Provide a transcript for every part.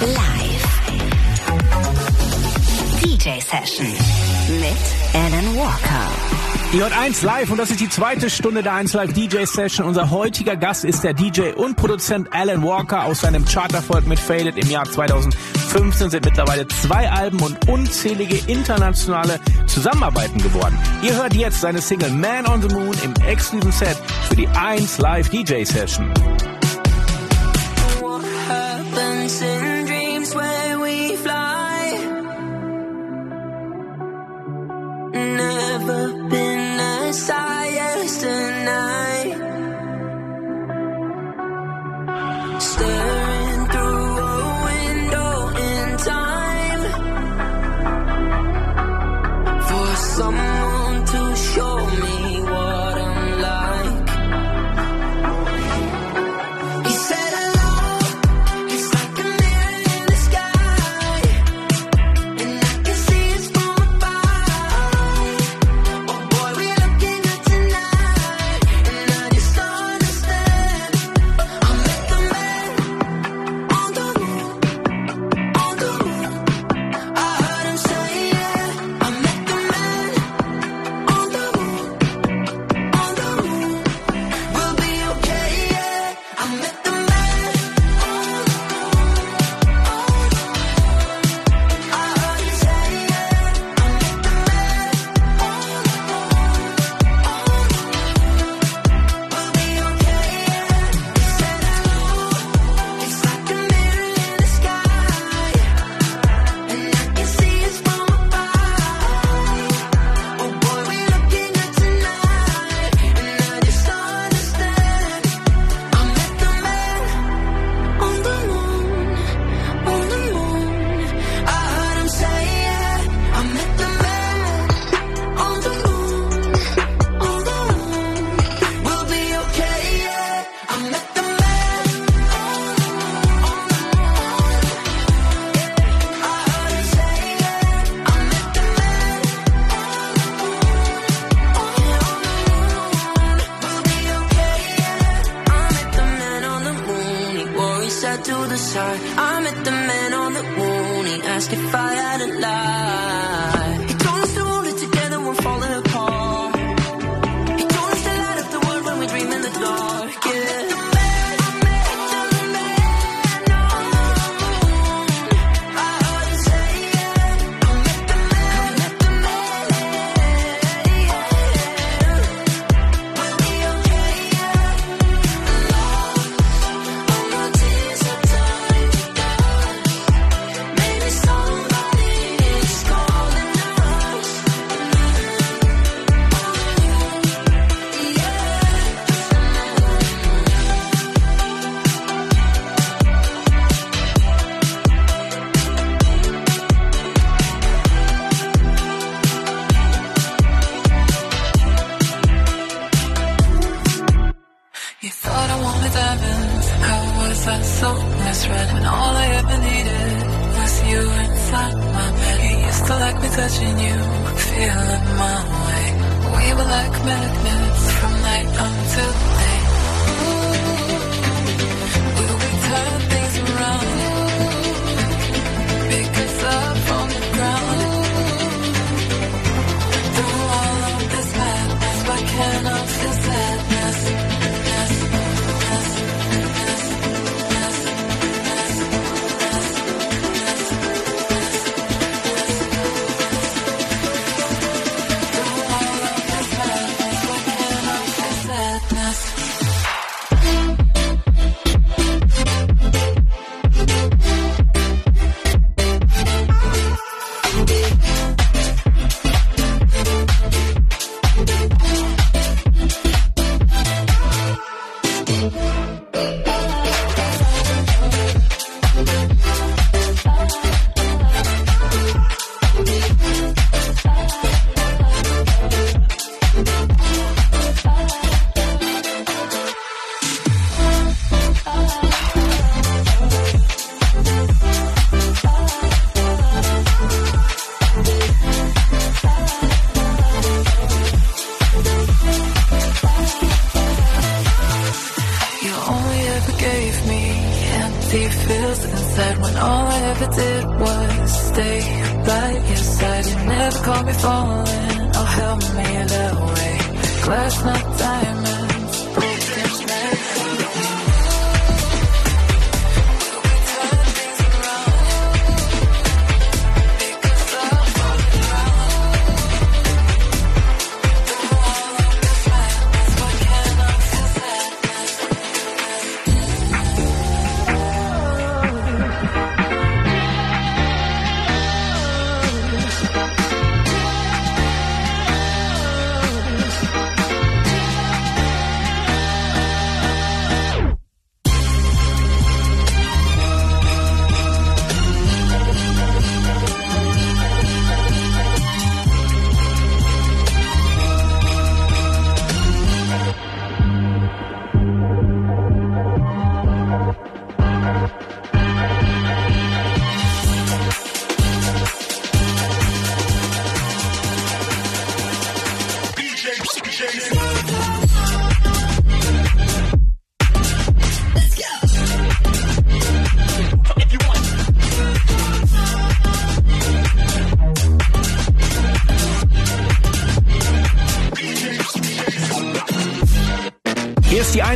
Live. DJ Session mit Alan Walker. Die Hot 1 Live und das ist die zweite Stunde der 1 Live DJ Session. Unser heutiger Gast ist der DJ und Produzent Alan Walker. Aus seinem Charterfolg mit Faded im Jahr 2015 sind mittlerweile zwei Alben und unzählige internationale Zusammenarbeiten geworden. Ihr hört jetzt seine Single Man on the Moon im exklusiven Set für die 1 Live DJ Session.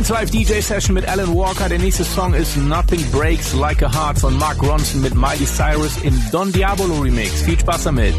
1 Live DJ Session mit Alan Walker. Der nächste Song ist Nothing Breaks Like a Heart von Mark Ronson mit Miley Cyrus im Don Diablo Remix. Viel Spaß damit.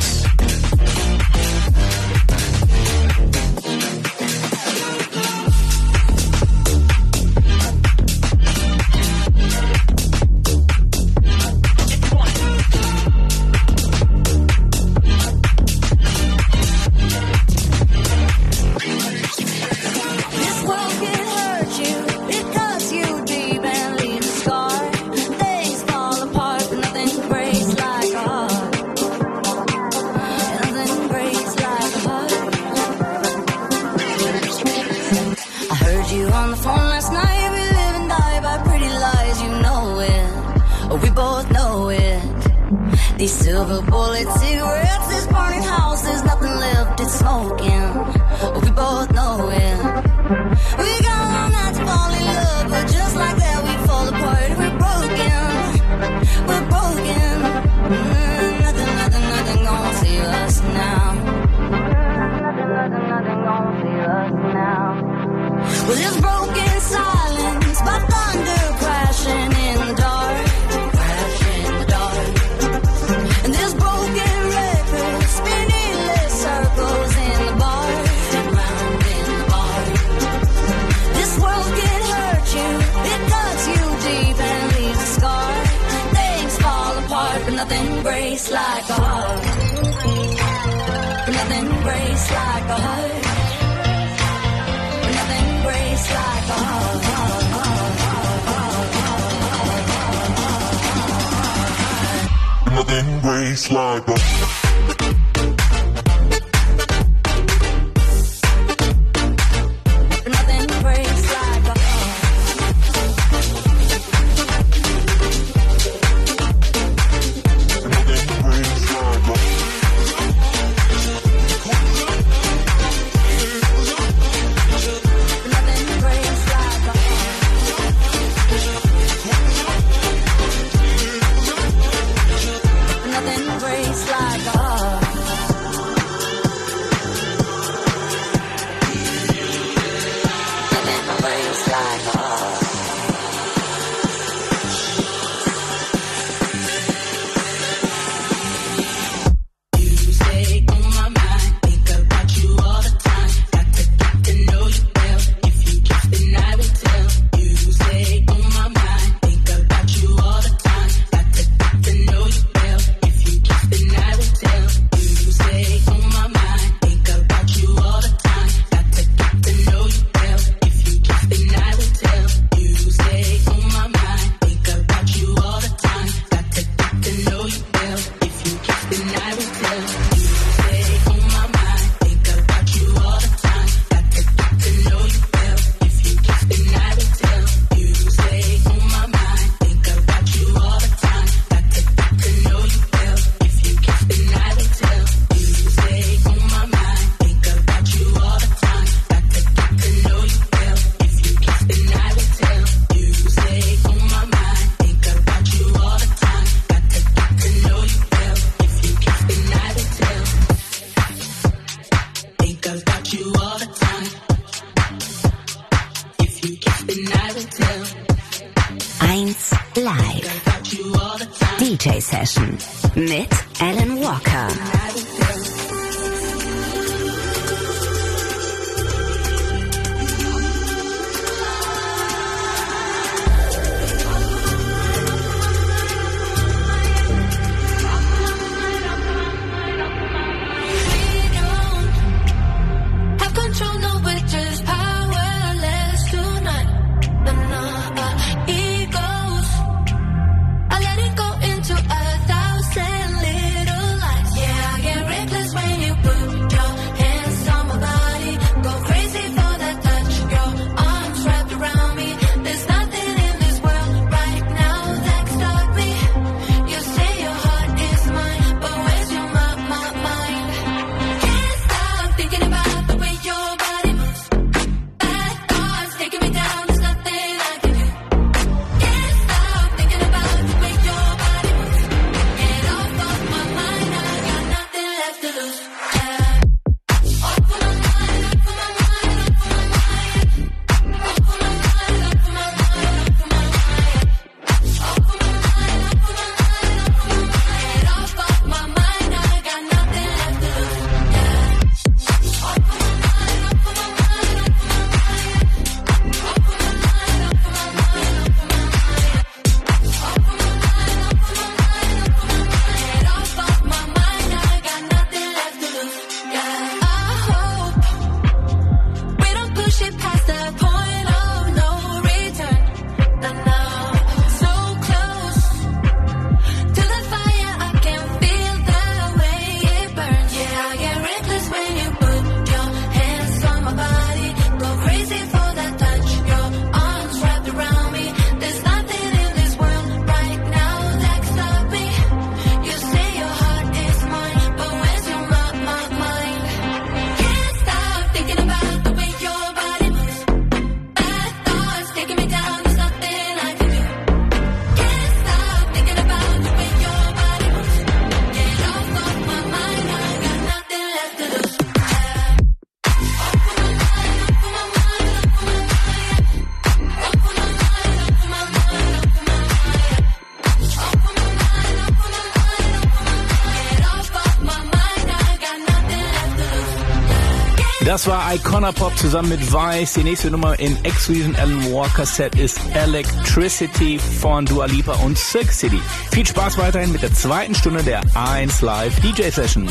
Das war Icona Pop zusammen mit Vice. Die nächste Nummer im X-Reason Alan Walker Set ist Electricity von Dua Lipa und Sick City. Viel Spaß weiterhin mit der zweiten Stunde der 1 Live DJ Session.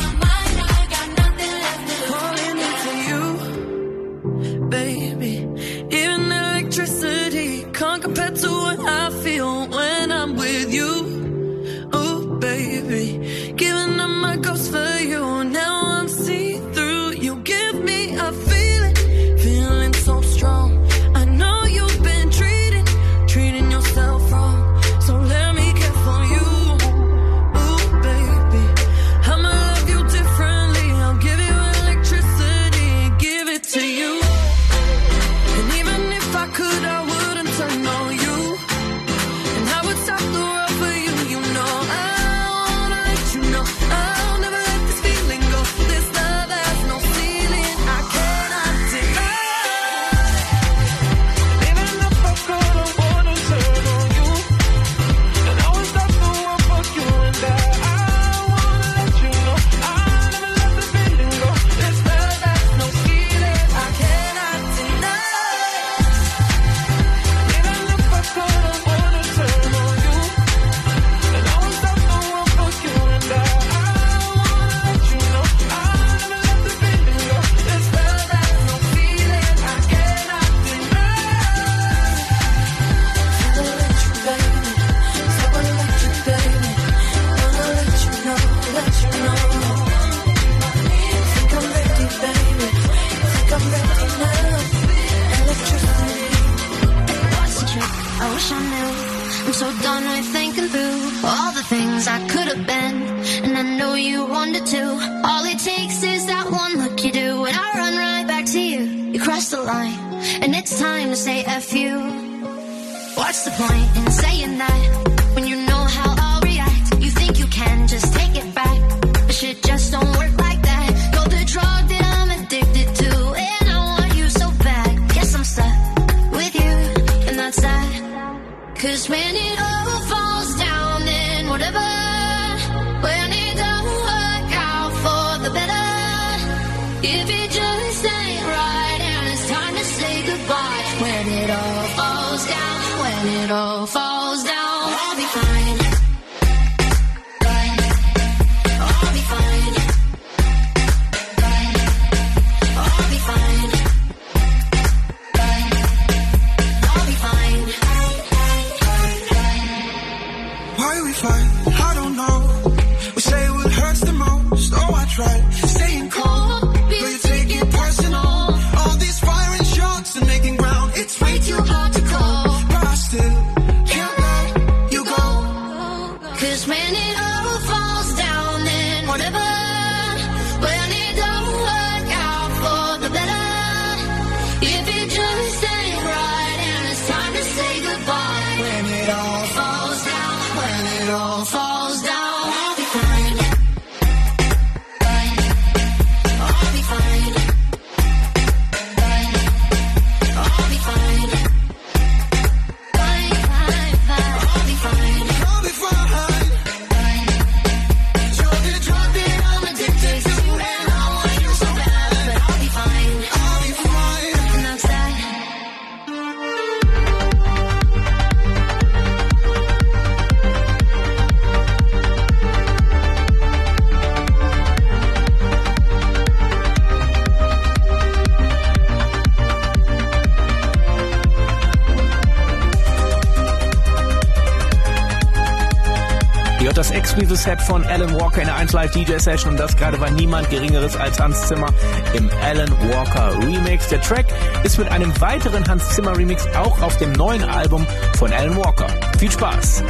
Baby gehört das exklusive Set von Alan Walker in der 1 Live DJ Session und das gerade war niemand geringeres als Hans Zimmer im Alan Walker Remix. Der Track ist mit einem weiteren Hans Zimmer Remix auch auf dem neuen Album von Alan Walker. Viel Spaß!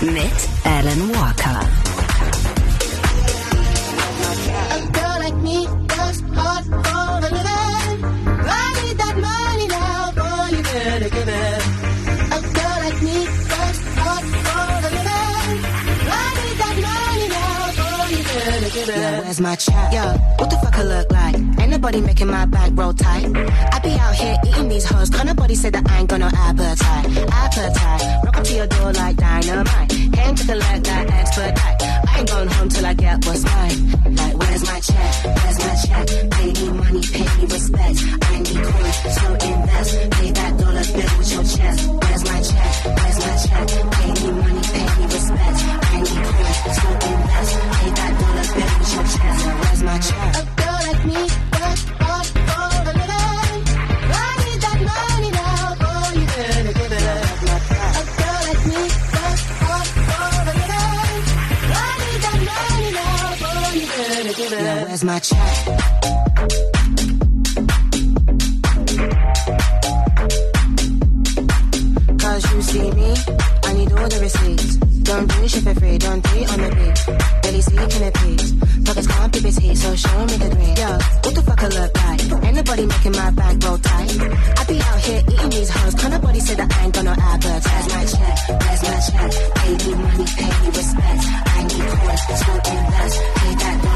Better give Walker. Where's my check? Yo, what the fuck I look like? Ain't nobody making my back roll tight. I be out here eating these hoes. Can't nobody say that I ain't got no appetite. Appetite, to your door like dynamite. Came to collect that expedite. I ain't going home till I get what's mine. Like, where's my check? Where's my check? Pay me money, pay me respect. I need coins, so invest. Pay that dollar bill with your chest. Where's my check? Where's my check? Pay me money, pay me respect. I need coins, so invest. Pay that dollar bill with your chest. Where's my check? A girl like me my check? Cause you see me, I need all the receipts. Don't do shit for free, don't do on the beat. Barely seeking a piece. Pockets can't be busy, so show me the green. Yo, what the fuck I look like? Ain't nobody making my back roll tight. I be out here eating these hoes. Nobody say that I ain't got no appetite. Where's my check? Where's my check? Pay me money, pay me respect. I need coins, so invest. Pay that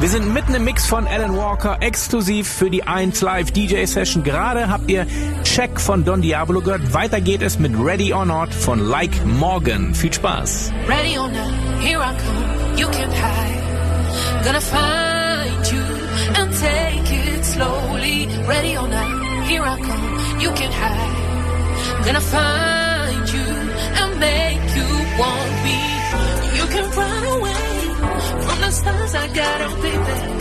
Wir sind mitten im Mix von Alan Walker, exklusiv für die 1 Live DJ Session. Gerade habt ihr Check von Don Diablo gehört. Weiter geht es mit Ready or Not von Like Morgan. Viel Spaß. Ready or not, here I come. You can't hide. Gonna find you and take it slowly. Ready or not, here I come. You can't hide. Gonna find you and make you want me. Stars I got. Hey baby,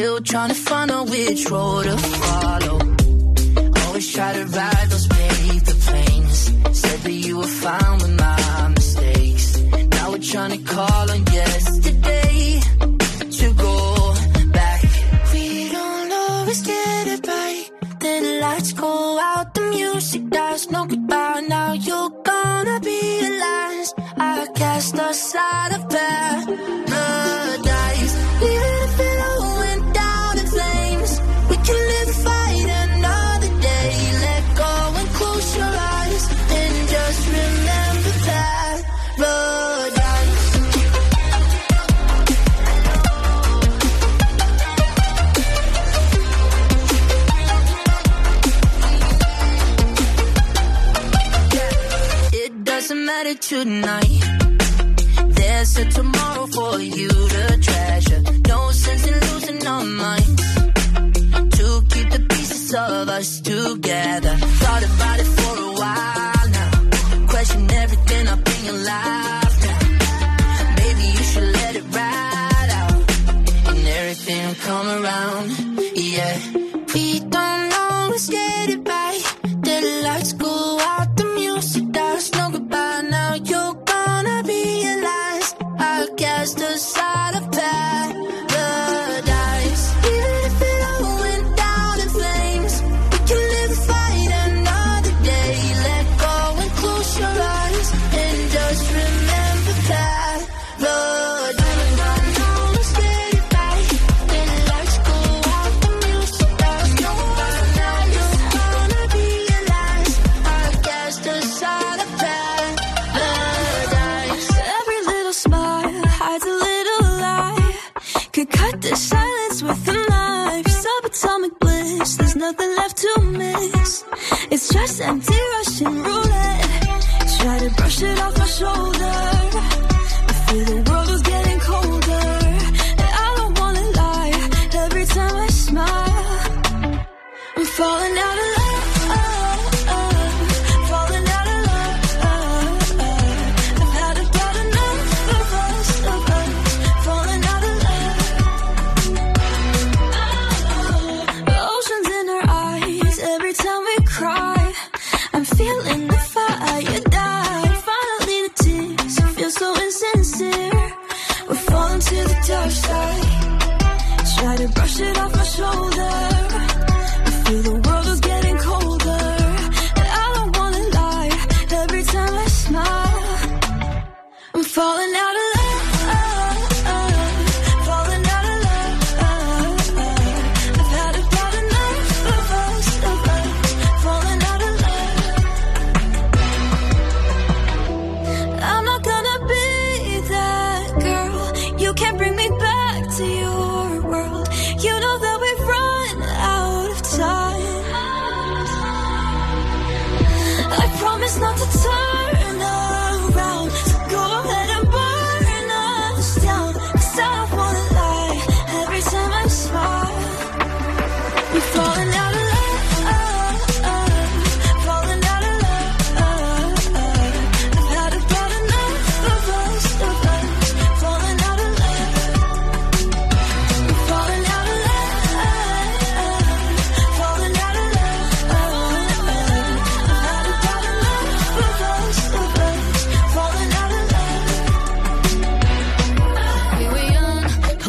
Still trying to find out which road to follow. Always try to ride those paper planes. Said that you were fine with my mistakes. Now we're trying to call on yesterday to go back. We don't always get it right. Then the lights go out, the music dies, no tonight. There's a tomorrow for you to treasure. No sense in losing our minds to keep the pieces of us together.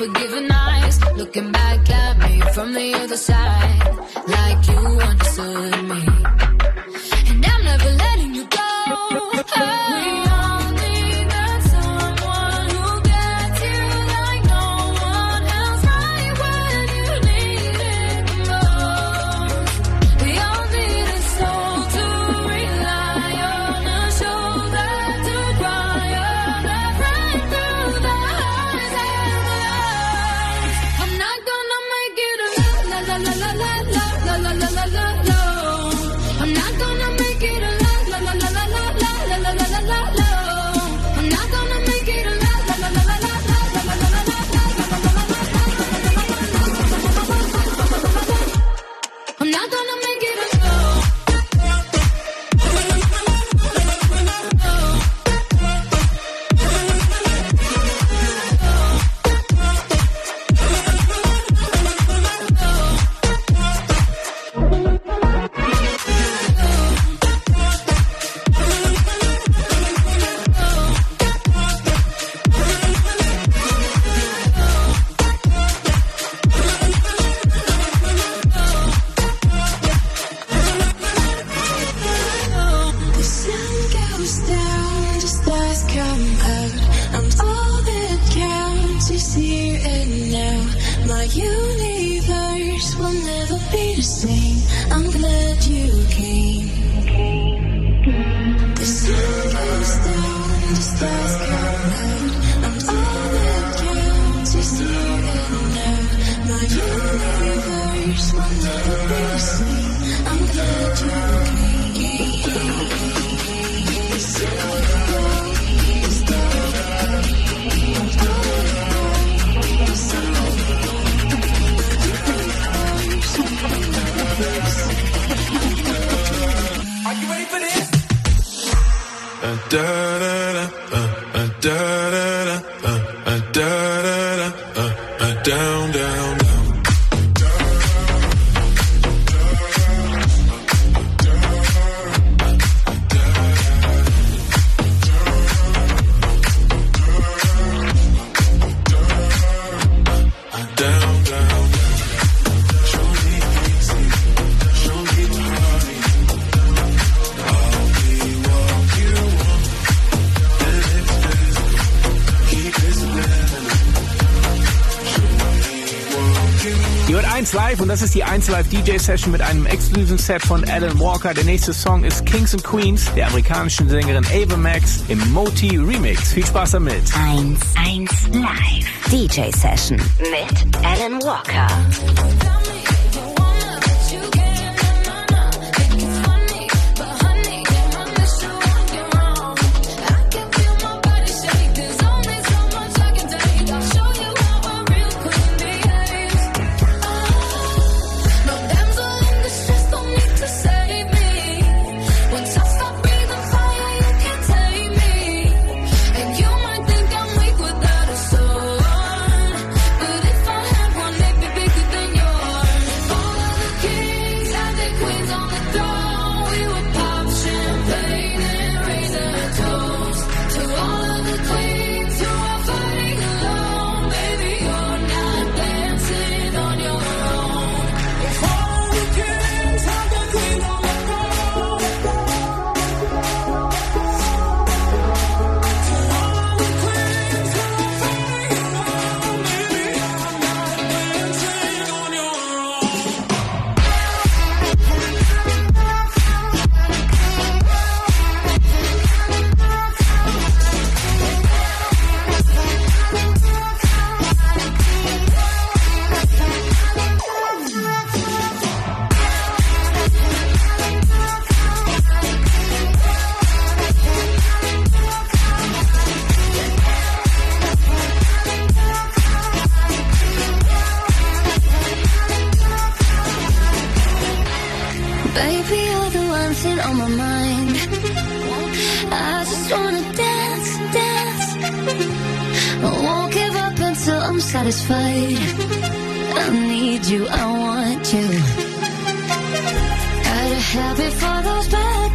Forgiven eyes looking back at me from the other side, like you understood me. 1 Live und das ist die 1 Live DJ Session mit einem exklusiven Set von Alan Walker. Der nächste Song ist Kings and Queens der amerikanischen Sängerin Ava Max im Moti Remix. Viel Spaß damit. 1, 1 Live DJ Session mit Alan Walker. You're the one thing on my mind. I just wanna dance, dance. I won't give up until I'm satisfied. I need you, I want you. Got a habit for those bad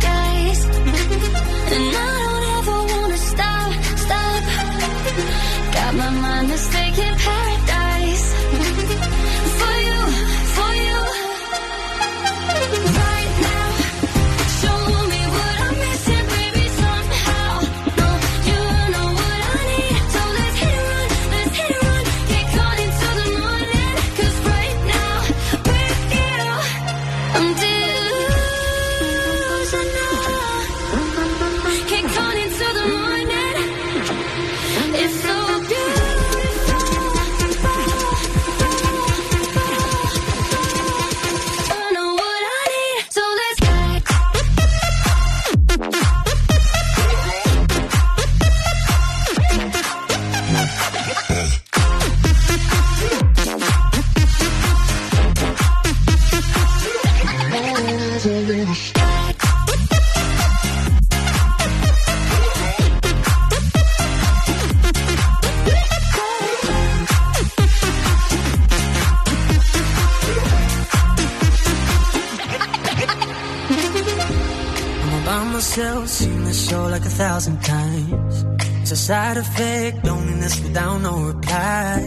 side effect, loneliness without no reply.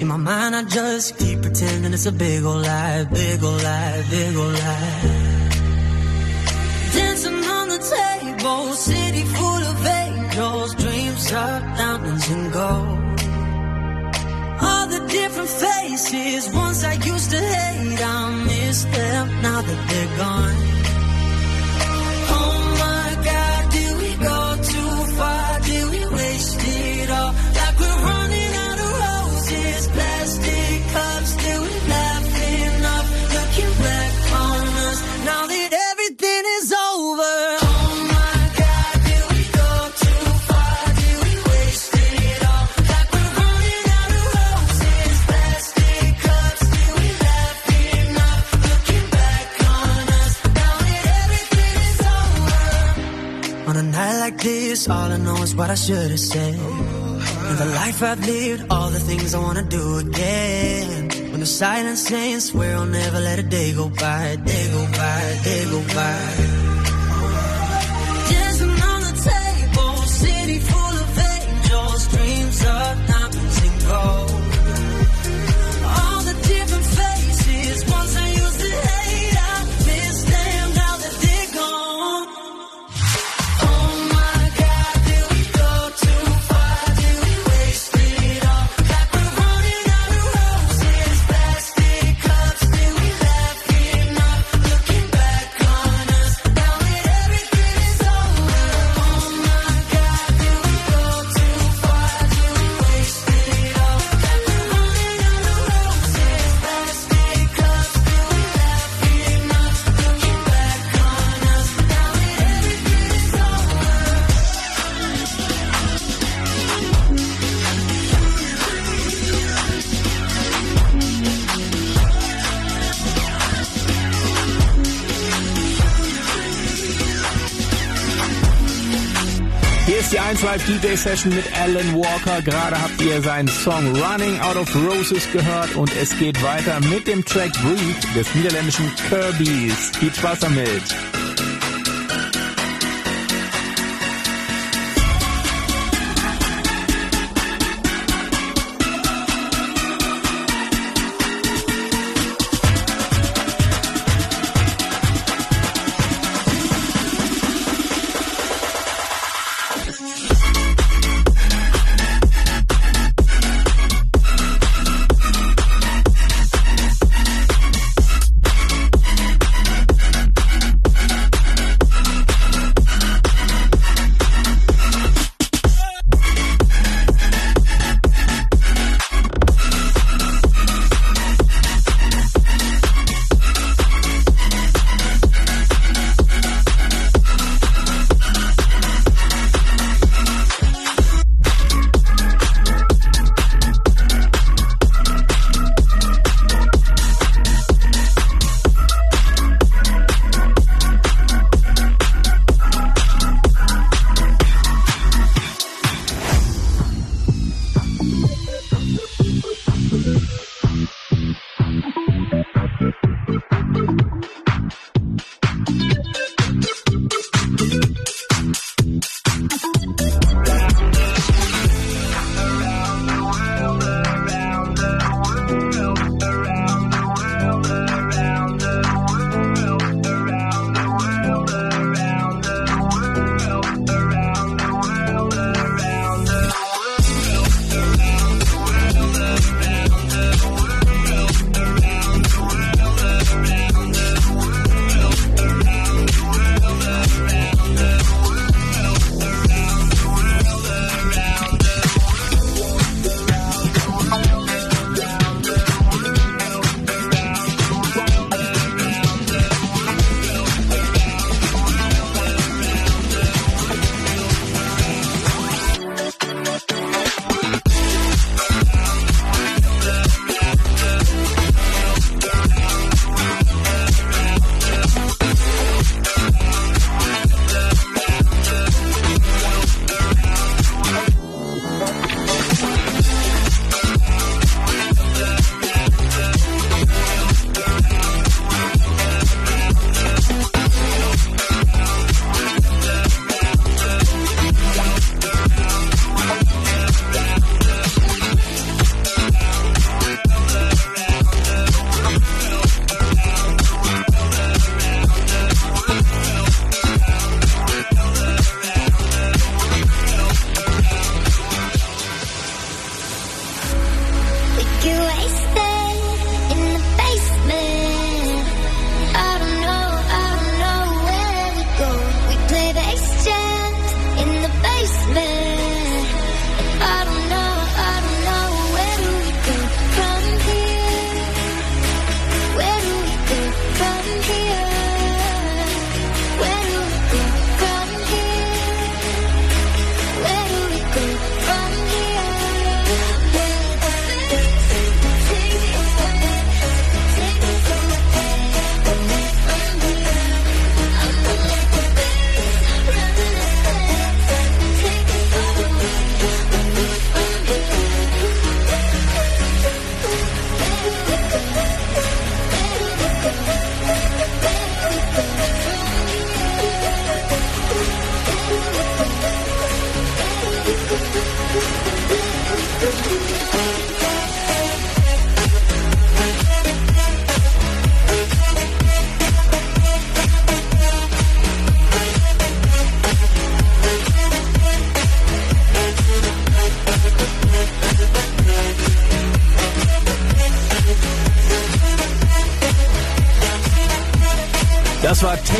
In my mind, I just keep pretending it's a big ol' lie, big ol' lie, big ol' lie. Dancing on the table, city full of angels, dreams of diamonds and gold. All the different faces, ones I used to hate, I miss them now that they're gone. this, all I know is what I should have said. In the life I've lived, all the things I wanna do again. When the silence ends, swear I'll never let a day go by, day go by, day go by. ist die 1 Live DJ Session mit Alan Walker. Gerade habt ihr seinen Song Running Out of Roses gehört und es geht weiter mit dem Track Breed des niederländischen Kirby's. Viel Spaß damit!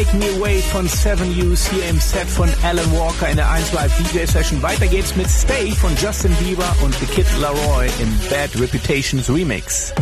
Take Me Away von Seven Use hier im Set von Alan Walker in der 1 Live DJ Session. Weiter geht's mit Stay von Justin Bieber und The Kid Laroi im Bad Reputations Remix.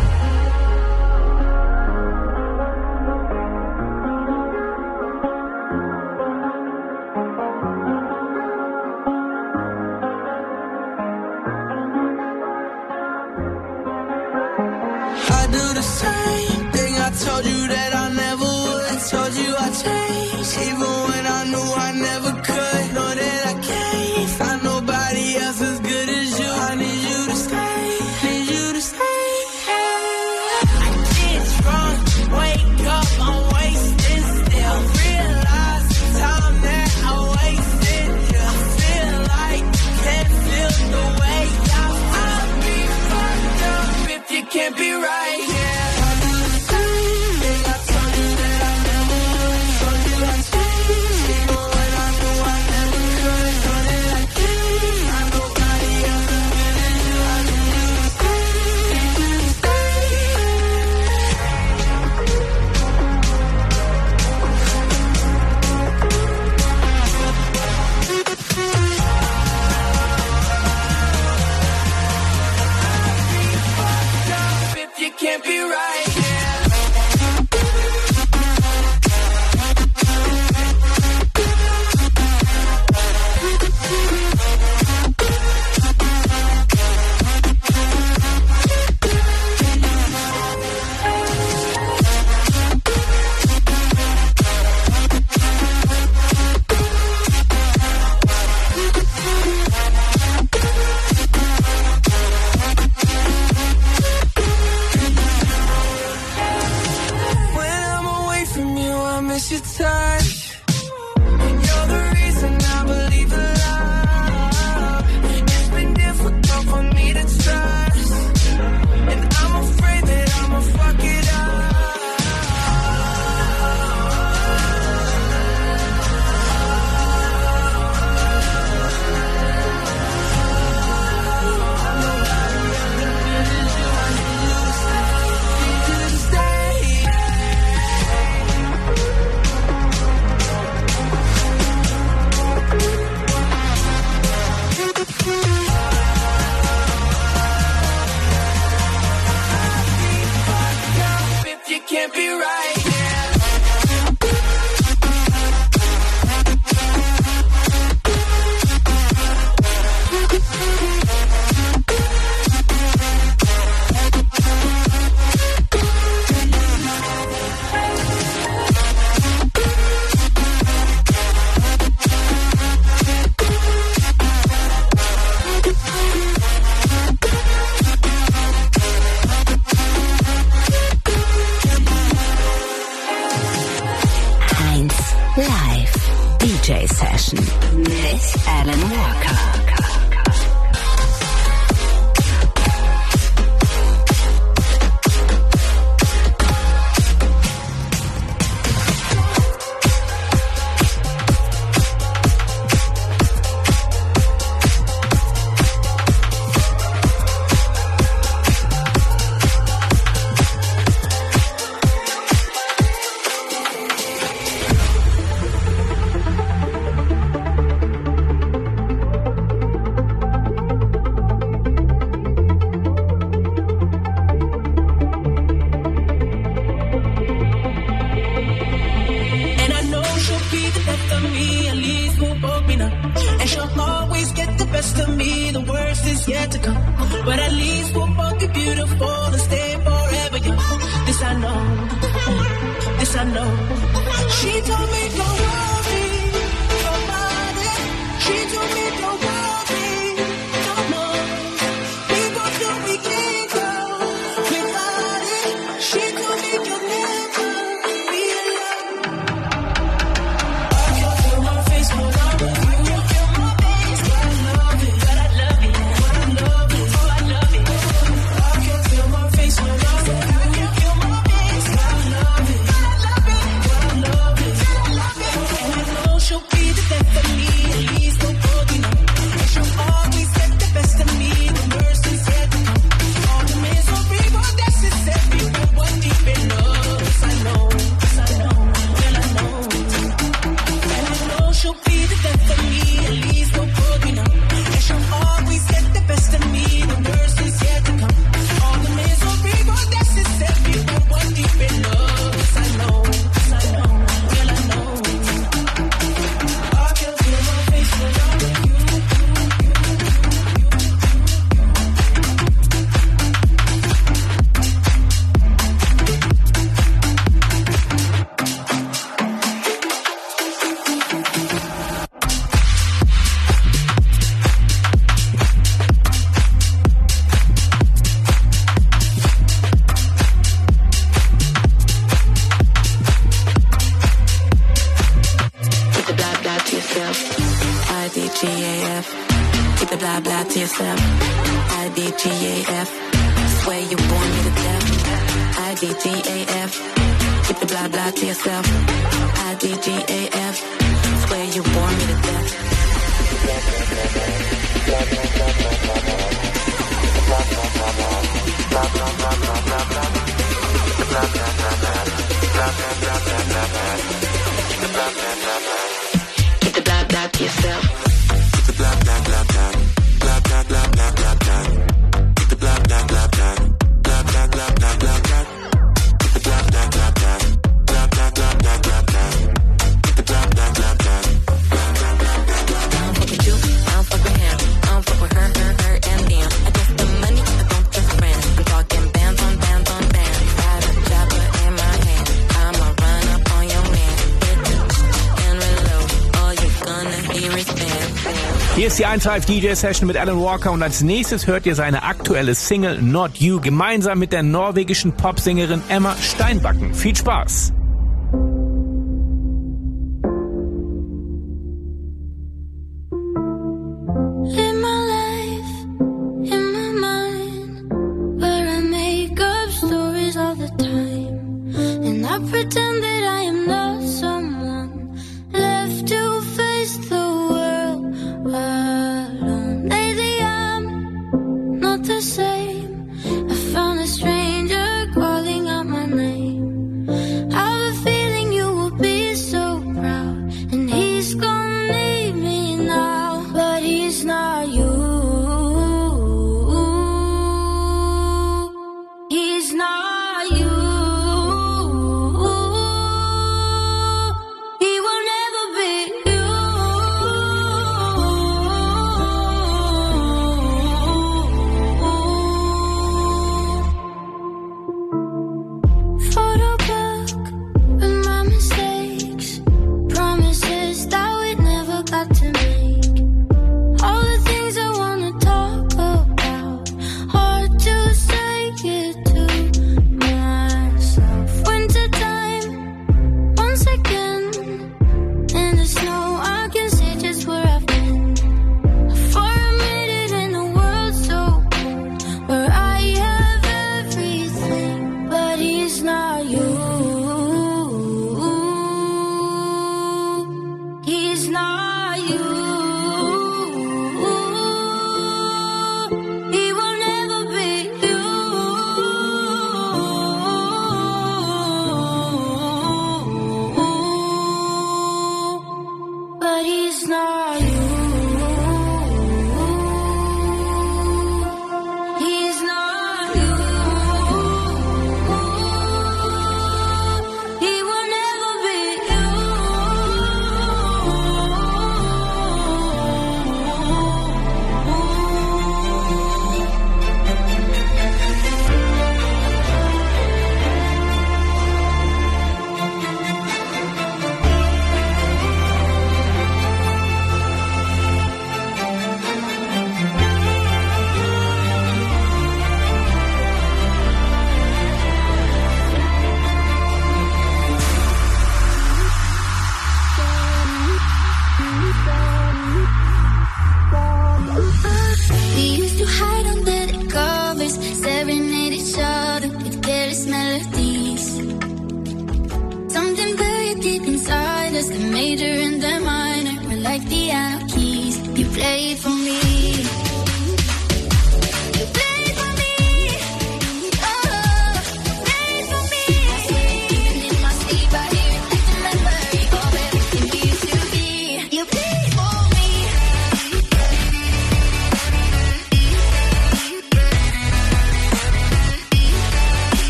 Hier ist die 1Live DJ Session mit Alan Walker und als nächstes hört ihr seine aktuelle Single Not You gemeinsam mit der norwegischen Popsängerin Emma Steinbacken. Viel Spaß!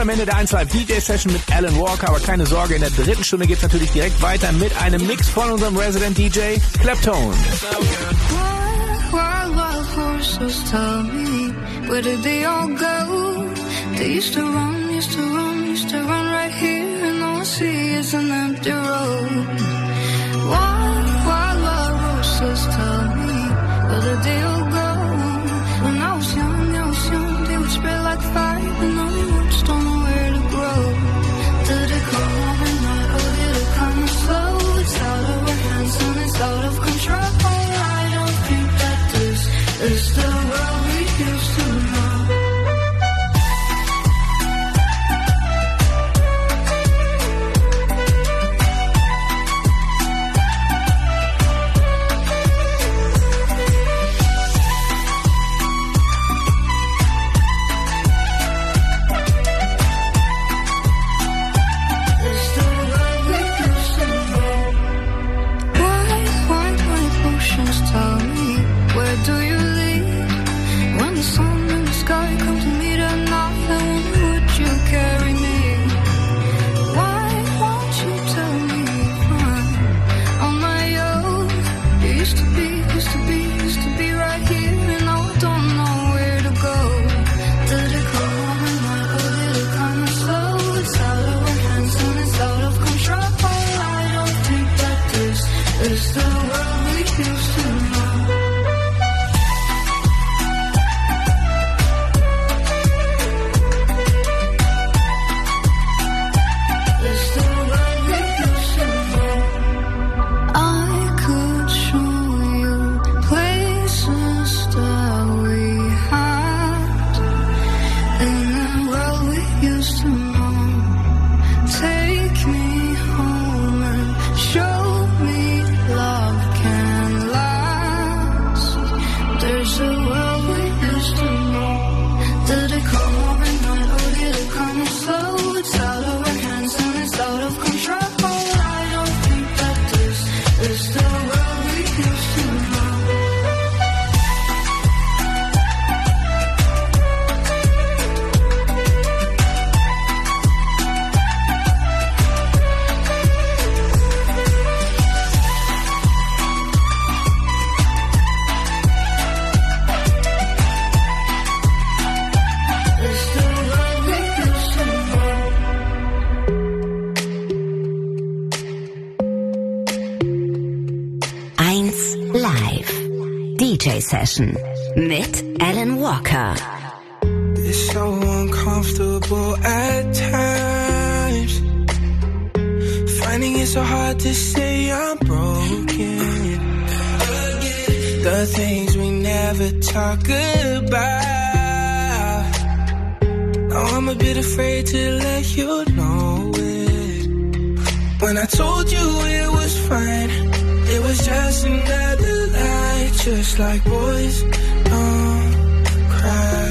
Am Ende der 1 Live DJ Session mit Alan Walker, aber keine Sorge, in der dritten Stunde geht's natürlich direkt weiter mit einem Mix von unserem Resident DJ Claptone. Used to run, used to run right here, and all I see is an empty road. Session mit Alan Walker. It's so uncomfortable at times. Finding it so hard to say I'm broken. The things we never talk about. Now I'm a bit afraid to let you know it. When I told you it was fine, it was just another. Just like boys don't cry.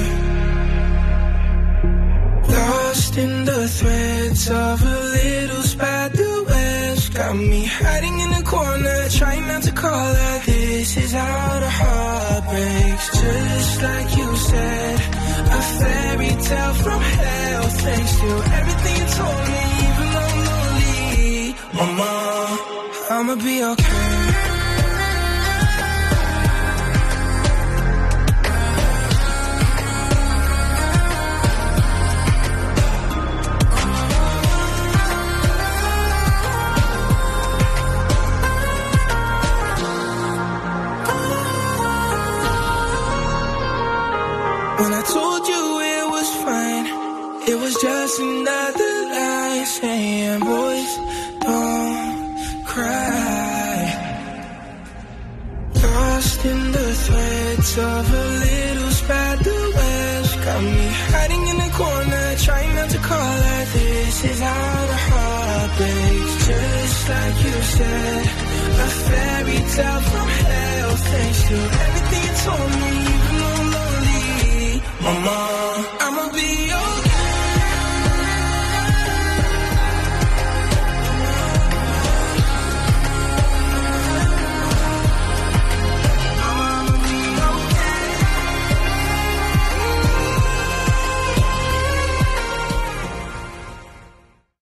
Lost in the threads of a little spider web. Got me hiding in a corner, trying not to call her. This is how the heart breaks. Just like you said, a fairy tale from hell. Thanks to everything you told me, even though I'm lonely. Mama, I'ma be okay. Just another lie saying, boys, don't cry. Lost in the threads of a little spider web. Got me hiding in the corner, trying not to call her. This is how the heart breaks, just like you said. A fairy tale from hell, thanks to everything you told me, even though love